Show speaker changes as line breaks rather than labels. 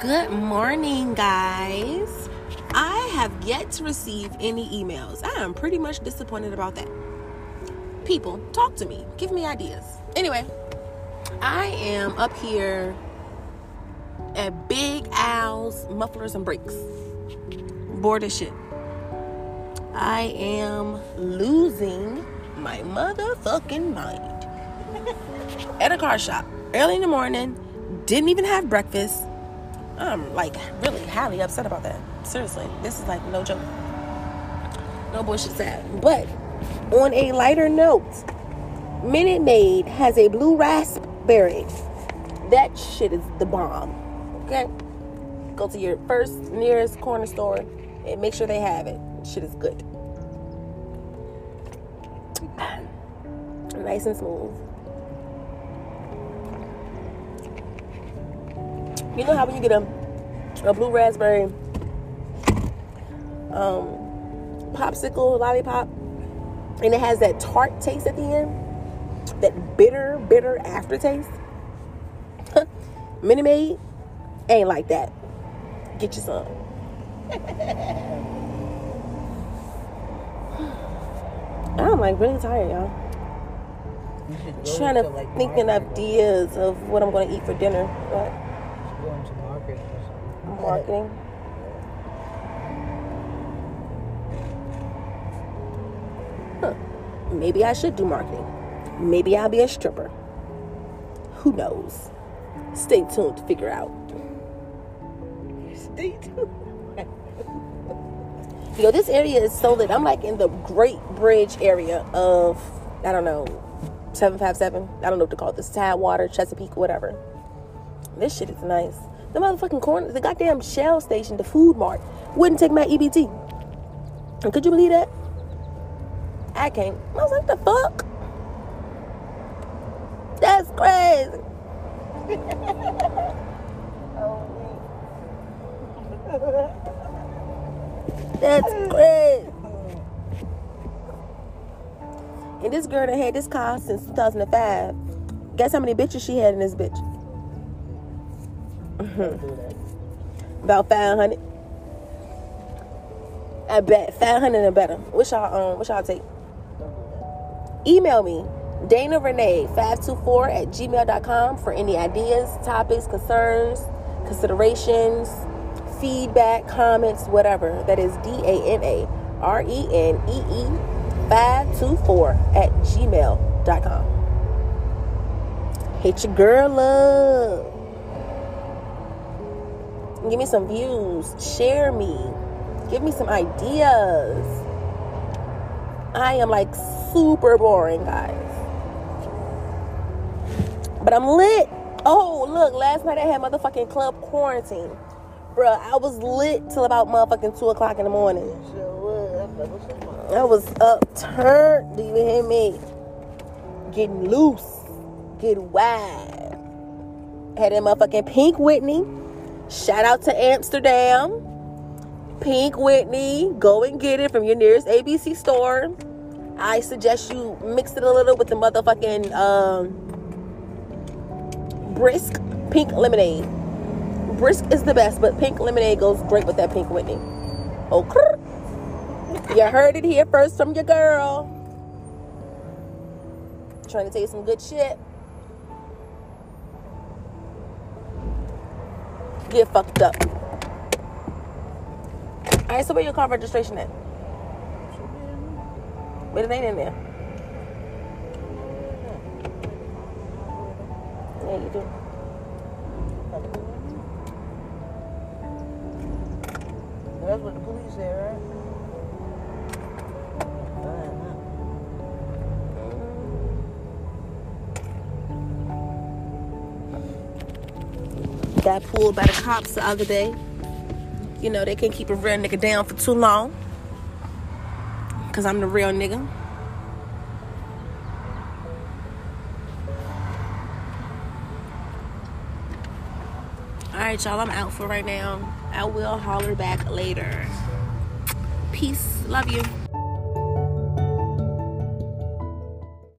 Good morning, guys. I have yet to receive any emails. I am pretty much disappointed about that. People, talk to me. Give me ideas. Anyway, I am up here at Big Al's Mufflers and Brakes. Bored as shit. I am losing my motherfucking mind. at a car shop early in the morning, didn't even have breakfast. I'm like really highly upset about that. Seriously, this is like no joke. No bullshit sad. But on a lighter note, Minute Maid has a blue raspberry. That shit is the bomb. Okay? Go to your first nearest corner store and make sure they have it. Shit is good. Nice and smooth. You know how when you get a, a blue raspberry um, popsicle lollipop and it has that tart taste at the end? That bitter, bitter aftertaste? Minute Maid ain't like that. Get you some. I'm like really tired, y'all. Trying to like thinking market. ideas of what I'm going to eat for dinner. But
going to market or
marketing. Huh. Maybe I should do marketing. Maybe I'll be a stripper. Who knows? Stay tuned to figure out.
Stay tuned.
Yo, this area is so lit. I'm like in the Great Bridge area of, I don't know, 757. I don't know what to call it. This Tidewater, Chesapeake, whatever. This shit is nice. The motherfucking corner, the goddamn Shell station, the food mart, wouldn't take my EBT. And could you believe that? I can't. I was like, the fuck? That's crazy. That's crazy. And this girl that had this car since 2005. Guess how many bitches she had in this bitch? About 500. I bet 500 and better. Which y'all um, which y'all take? Email me Dana Renee 524 at gmail.com for any ideas, topics, concerns, considerations, feedback, comments, whatever. That is D A N A R E N E E 524 at gmail.com. Hit your girl up. Give me some views. Share me. Give me some ideas. I am like super boring, guys. But I'm lit. Oh, look, last night I had motherfucking club quarantine. Bruh, I was lit till about motherfucking 2 o'clock in the morning. I was upturned. Do you hear me? Getting loose. Getting wide. Had that motherfucking Pink Whitney. Shout out to Amsterdam. Pink Whitney. Go and get it from your nearest ABC store. I suggest you mix it a little with the motherfucking um, brisk pink lemonade. Brisk is the best, but pink lemonade goes great with that Pink Whitney. Okay. You heard it here first from your girl. Trying to tell you some good shit. Get fucked up. Alright, so where your car registration at? But it ain't in there. Yeah, you do.
That's what the police said, right?
Got pulled by the cops the other day. You know, they can't keep a real nigga down for too long. Cause I'm the real nigga. Alright, y'all, I'm out for right now. I will holler back later. Peace. Love you.